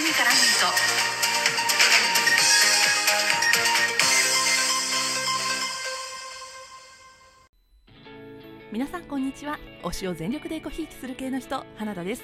趣味からミート。皆さんこんにちは。推しを全力でエコひいきする系の人花田です。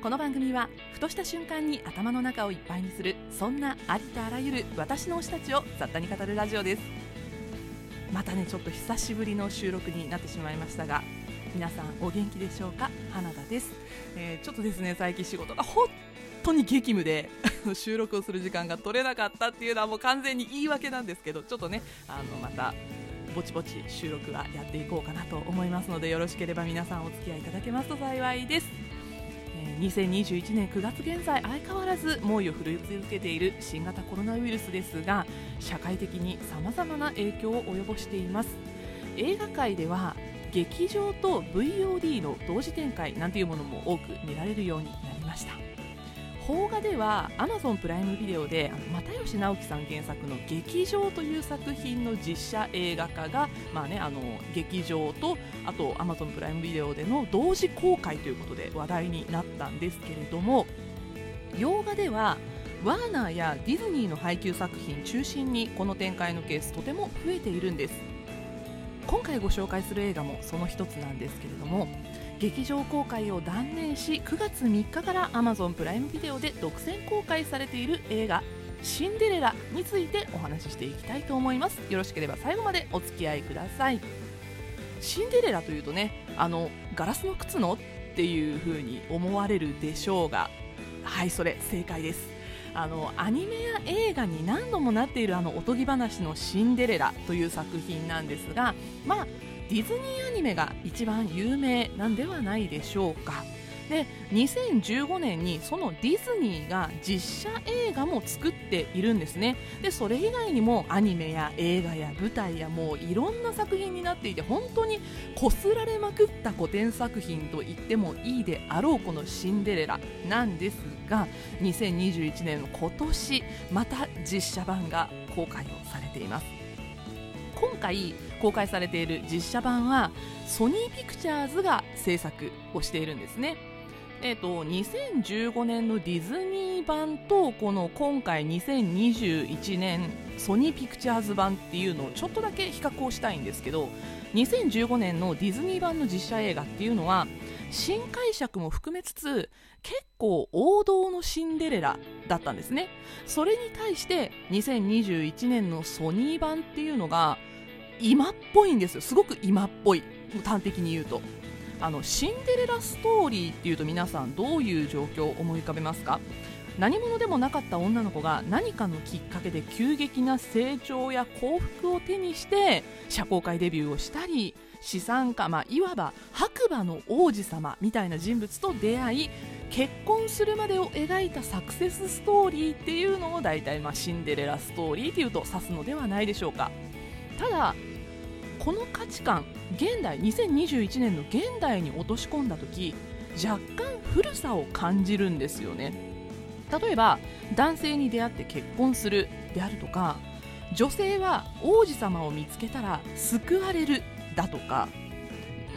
この番組はふとした瞬間に頭の中をいっぱいにするそんなありとあらゆる私の推したちを雑多に語るラジオです。またねちょっと久しぶりの収録になってしまいましたが皆さんお元気でしょうか？花田です、えーちょっとですね最近仕事が本当に激務で収録をする時間が取れなかったっていうのはもう完全に言い訳なんですけどちょっとねあのまたぼちぼち収録はやっていこうかなと思いますのでよろしければ皆さんお付き合いいただけますと幸いです、えー2021年9月現在相変わらず猛威を振るい続けている新型コロナウイルスですが社会的にさまざまな影響を及ぼしています。映画界では劇場と VOD の同時展開なんていうものも多く見られるようになりました。邦画では Amazon プライムビデオで又吉直樹さん原作の「劇場」という作品の実写映画化が、まあね、あの劇場とあと Amazon プライムビデオでの同時公開ということで話題になったんですけれども洋画ではワーナーやディズニーの配給作品中心にこの展開のケースとても増えているんです。今回ご紹介する映画もその一つなんですけれども劇場公開を断念し9月3日から Amazon プライムビデオで独占公開されている映画「シンデレラ」についてお話ししていきたいと思います。よろしければ最後までお付き合いください。シンデレラというとねあのガラスの靴のっていう風に思われるでしょうがはいそれ正解です。あのアニメや映画に何度もなっているあのおとぎ話の「シンデレラ」という作品なんですがまあディズニーアニメが一番有名なんではないでしょうか。で2015年にそのディズニーが実写映画も作っているんですね。でそれ以外にもアニメや映画や舞台やもういろんな作品になっていて本当にこすられまくった古典作品と言ってもいいであろうこのシンデレラなんですが2021年の今年また実写版が公開をされています。今回公開されている実写版はソニーピクチャーズが制作をしているんですね。えー、と2015年のディズニー版とこの今回2021年ソニーピクチャーズ版っていうのをちょっとだけ比較をしたいんですけど2015年のディズニー版の実写映画っていうのは新解釈も含めつつ結構王道のシンデレラだったんですね。それに対して2021年のソニー版っていうのが今っぽいんですよ。すごく今っぽい。端的に言うと。あのシンデレラストーリーっていうと皆さんどういう状況を思い浮かべますか？何者でもなかった女の子が何かのきっかけで急激な成長や幸福を手にして社交界デビューをしたり資産家、まあ、いわば白馬の王子様みたいな人物と出会い結婚するまでを描いたサクセスストーリーっていうのを大体まあシンデレラストーリーっていうと指すのではないでしょうか。ただこの価値観現代2021年の現代に落とし込んだ時若干古さを感じるんですよね。例えば男性に出会って結婚するであるとか女性は王子様を見つけたら救われるだとか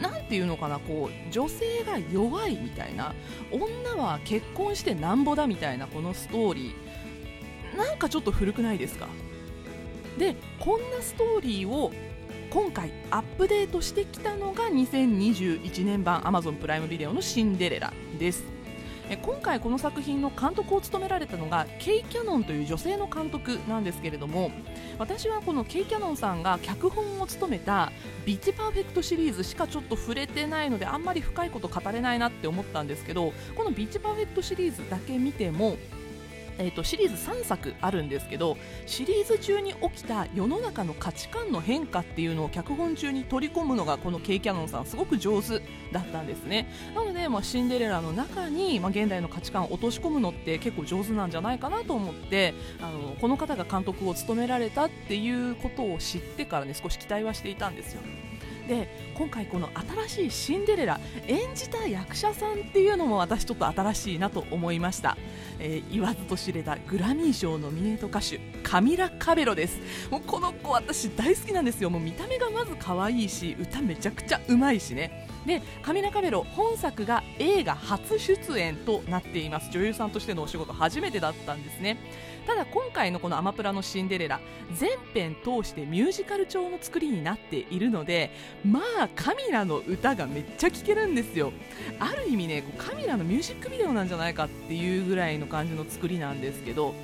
なんていうのかなこう女性が弱いみたいな女は結婚してなんぼだみたいなこのストーリーなんかちょっと古くないですか？でこんなストーリーを今回アップデートしてきたのが2021年版 Amazon プライムビデオのシンデレラです。え今回この作品の監督を務められたのがケイ・キャノンという女性の監督なんですけれども私はこのケイ・キャノンさんが脚本を務めたビッチパーフェクトシリーズしかちょっと触れてないのであんまり深いこと語れないなって思ったんですけどこのビッチパーフェクトシリーズだけ見てもえー、とシリーズ3作あるんですけどシリーズ中に起きた世の中の価値観の変化っていうのを脚本中に取り込むのがこのケイ・キャノンさんすごく上手だったんですね。なので、まあ、シンデレラの中に、まあ、現代の価値観を落とし込むのって結構上手なんじゃないかなと思ってあのこの方が監督を務められたっていうことを知ってからね少し期待はしていたんですよ。で今回この新しいシンデレラ演じた役者さんっていうのも私ちょっと新しいなと思いました、えー言わずと知れたグラミー賞ノミネート歌手カミラ・カベロです。もうこの子私大好きなんですよ。もう見た目がまず可愛いし歌めちゃくちゃうまいしね。でカミラ・カベロ本作が映画初出演となっています。女優さんとしてのお仕事初めてだったんですね。ただ今回のこのアマプラのシンデレラ全編通してミュージカル調の作りになっているのでまあカミラの歌がめっちゃ聴けるんですよ。ある意味ねカミラのミュージックビデオなんじゃないかっていうぐらいの感じの作りなんですけど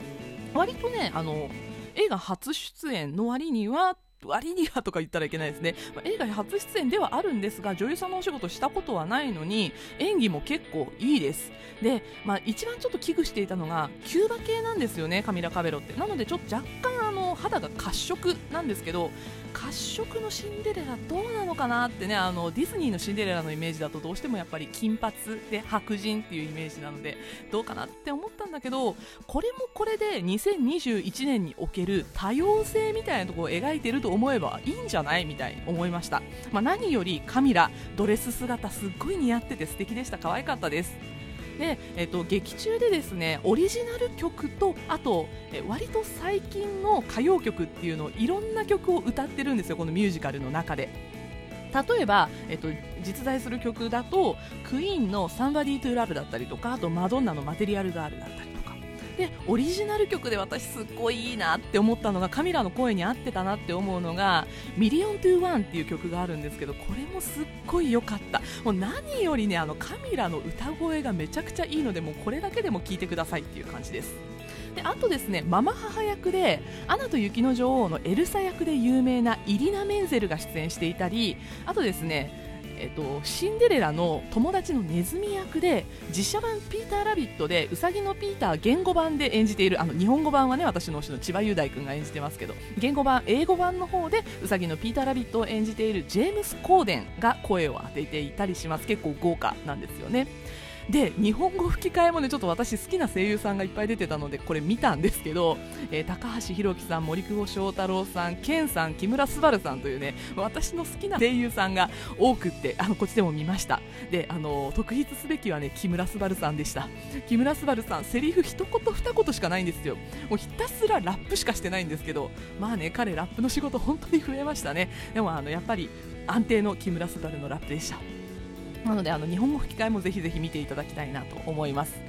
割とねあの映画初出演の割には割にはとか言ったらいけないですね、まあ、映画初出演ではあるんですが女優さんのお仕事したことはないのに演技も結構いいです。で、まあ、一番ちょっと危惧していたのがキューバ系なんですよねカミラ・カベロって。なのでちょっと若干あの肌が褐色なんですけど褐色のシンデレラどうなのかなってねあのディズニーのシンデレラのイメージだとどうしてもやっぱり金髪で白人っていうイメージなのでどうかなって思ったんだけどこれもこれで2021年における多様性みたいなところを描いてると思えばいいんじゃないみたいに思いました、まあ、何よりカミラドレス姿すっごい似合ってて素敵でした。可愛かったです。で、えっと、劇中でですねオリジナル曲とあとえ割と最近の歌謡曲っていうのをいろんな曲を歌ってるんですよこのミュージカルの中で。例えば、えっと、実在する曲だとクイーンの「Somebody to Love」だったりとかあとマドンナの「 Material Girl」だったりでオリジナル曲で私すっごいいいなって思ったのがカミラの声に合ってたなって思うのが「 Million to One」っていう曲があるんですけどこれもすっごい良かった。もう何よりねあのカミラの歌声がめちゃくちゃいいのでもうこれだけでも聴いてくださいっていう感じです。であとですねママ母役で「アナと雪の女王」のエルサ役で有名なイディナ・メンゼルが出演していたりあとですねえっと、シンデレラの友達のネズミ役で実写版「ピーター・ラビット」でうさぎのピーター言語版で演じているあの日本語版はね私の推しの千葉雄大君が演じてますけど言語版英語版の方でうさぎのピーター・ラビットを演じているジェームス・コーデンが声を当てていたりします結構豪華なんですよね。で日本語吹き替えもねちょっと私好きな声優さんがいっぱい出てたのでこれ見たんですけど、えー、高橋宏樹さん森久保祥太郎さん健さん木村昴さんというね私の好きな声優さんが多くってあのこっちでも見ました。であの特筆すべきはね木村昴さんでした。木村昴さんセリフ一言二言しかないんですよ。もうひたすらラップしかしてないんですけどまあね彼ラップの仕事本当に増えましたね。でもあのやっぱり安定の木村昴のラップでした。なのであの日本語吹き替えもぜひぜひ見ていただきたいなと思います。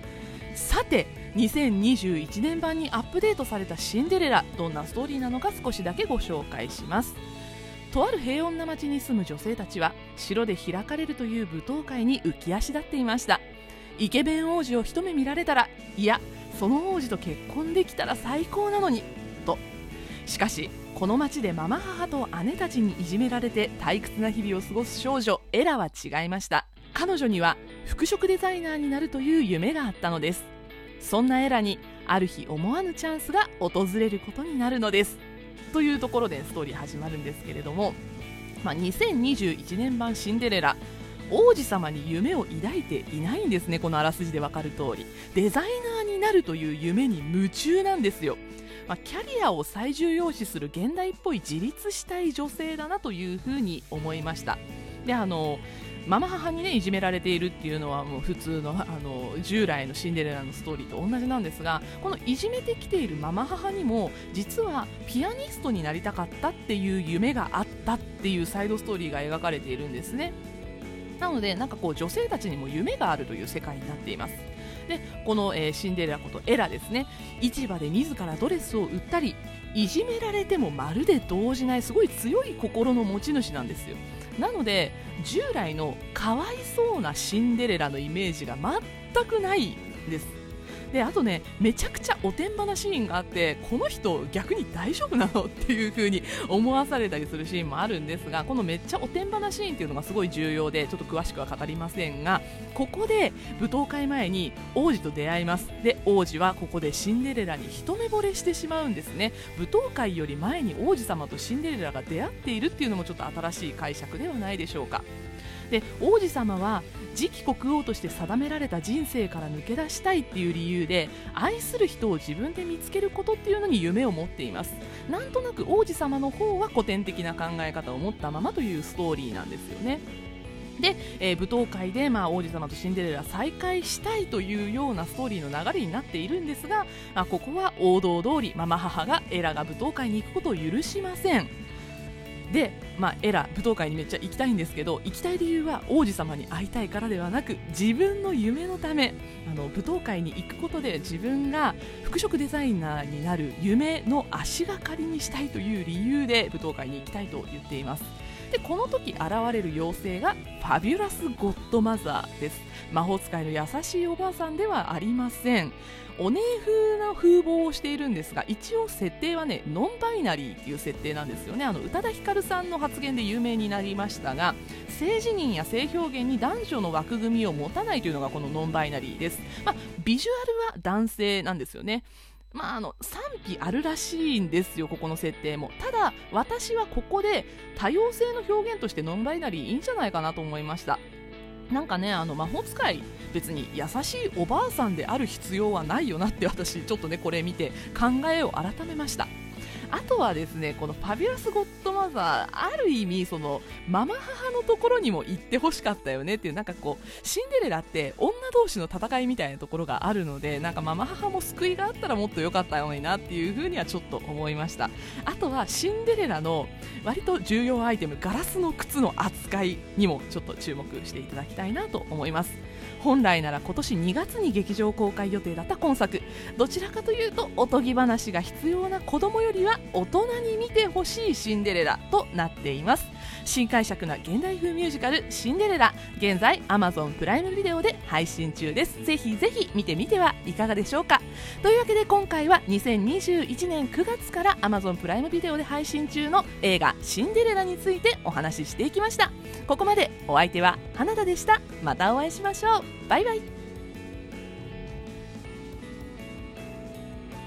さて2021年版にアップデートされたシンデレラどんなストーリーなのか少しだけご紹介します。とある平穏な町に住む女性たちは城で開かれるという舞踏会に浮き足立っていました。イケメン王子を一目見られたらいやその王子と結婚できたら最高なのにと。しかしこの町でママ母と姉たちにいじめられて退屈な日々を過ごす少女。エラは違いました。彼女には服飾デザイナーになるという夢があったのです。そんなエラにある日思わぬチャンスが訪れることになるのです。というところでストーリー始まるんですけれども、まあ、2021年版シンデレラ王子様に夢を抱いていないんですねこのあらすじでわかる通り。デザイナーになるという夢に夢中なんですよ。まあ、キャリアを最重要視する現代っぽい自立したい女性だなというふうに思いました。であのママ母にねいじめられているっていうのはもう普通のあの従来のシンデレラのストーリーと同じなんですがこのいじめてきているママ母にも実はピアニストになりたかったっていう夢があったっていうサイドストーリーが描かれているんですね。なのでなんかこう女性たちにも夢があるという世界になっています。でこの、えー、シンデレラことエラですね。市場で自らドレスを売ったりいじめられてもまるで動じないすごい強い心の持ち主なんですよ。なので従来のかわいそうなシンデレラのイメージが全くないんです。であとねめちゃくちゃおてんばなシーンがあってこの人逆に大丈夫なの？っていう風に 思わされたりするシーンもあるんですがこのめっちゃおてんばなシーンっていうのがすごい重要でちょっと詳しくは語りませんがここで舞踏会前に王子と出会います。で王子はここでシンデレラに一目惚れしてしまうんですね。舞踏会より前に王子様とシンデレラが出会っているっていうのもちょっと新しい解釈ではないでしょうか。で王子様は次期国王として定められた人生から抜け出したいっていう理由で愛する人を自分で見つけることっていうのに夢を持っています。なんとなく王子様の方は古典的な考え方を持ったままというストーリーなんですよね。で、えー、舞踏会で、まあ、王子様とシンデレラ再会したいというようなストーリーの流れになっているんですが、まあ、ここは王道通りママ母がエラが舞踏会に行くことを許しません。で、まあ、エラ舞踏会にめっちゃ行きたいんですけど行きたい理由は王子様に会いたいからではなく自分の夢のためあの舞踏会に行くことで自分が服飾デザイナーになる夢の足がかりにしたいという理由で舞踏会に行きたいと言っています。でこの時現れる妖精がファビュラス・ゴッドマザーです。魔法使いの優しいおばあさんではありません。お姉風な風貌をしているんですが一応設定はねノンバイナリーっていう設定なんですよねあの宇多田ヒカルさんの発言で有名になりましたが性自認や性表現に男女の枠組みを持たないというのがこのノンバイナリーです、まあ、ビジュアルは男性なんですよねまあ、あの賛否あるらしいんですよ、ここの設定も。ただ、私はここで多様性の表現としてノンバイナリーいいんじゃないかなと思いました。なんかねあの魔法使い別に優しいおばあさんである必要はないよなって私ちょっとねこれ見て考えを改めました。あとはですねこのファビュラス・ゴッドマザーある意味そのママ母のところにも行ってほしかったよねっていうなんかこうシンデレラって女同士の戦いみたいなところがあるのでなんかママ母も救いがあったらもっと良かったのになっていう風にはちょっと思いました。あとはシンデレラの割と重要アイテムガラスの靴の扱いにもちょっと注目していただきたいなと思います。本来なら今年2月に劇場公開予定だった今作。どちらかというとおとぎ話が必要な子供よりは大人に見てほしいシンデレラとなっています。新解釈な現代風ミュージカル「シンデレラ」現在 Amazon プライムビデオで配信中です。ぜひぜひ見てみてはいかがでしょうか。というわけで今回は2021年9月から Amazon プライムビデオで配信中の映画「シンデレラ」についてお話ししていきました。ここまでお相手は花田でした。またお会いしましょう。バイバイ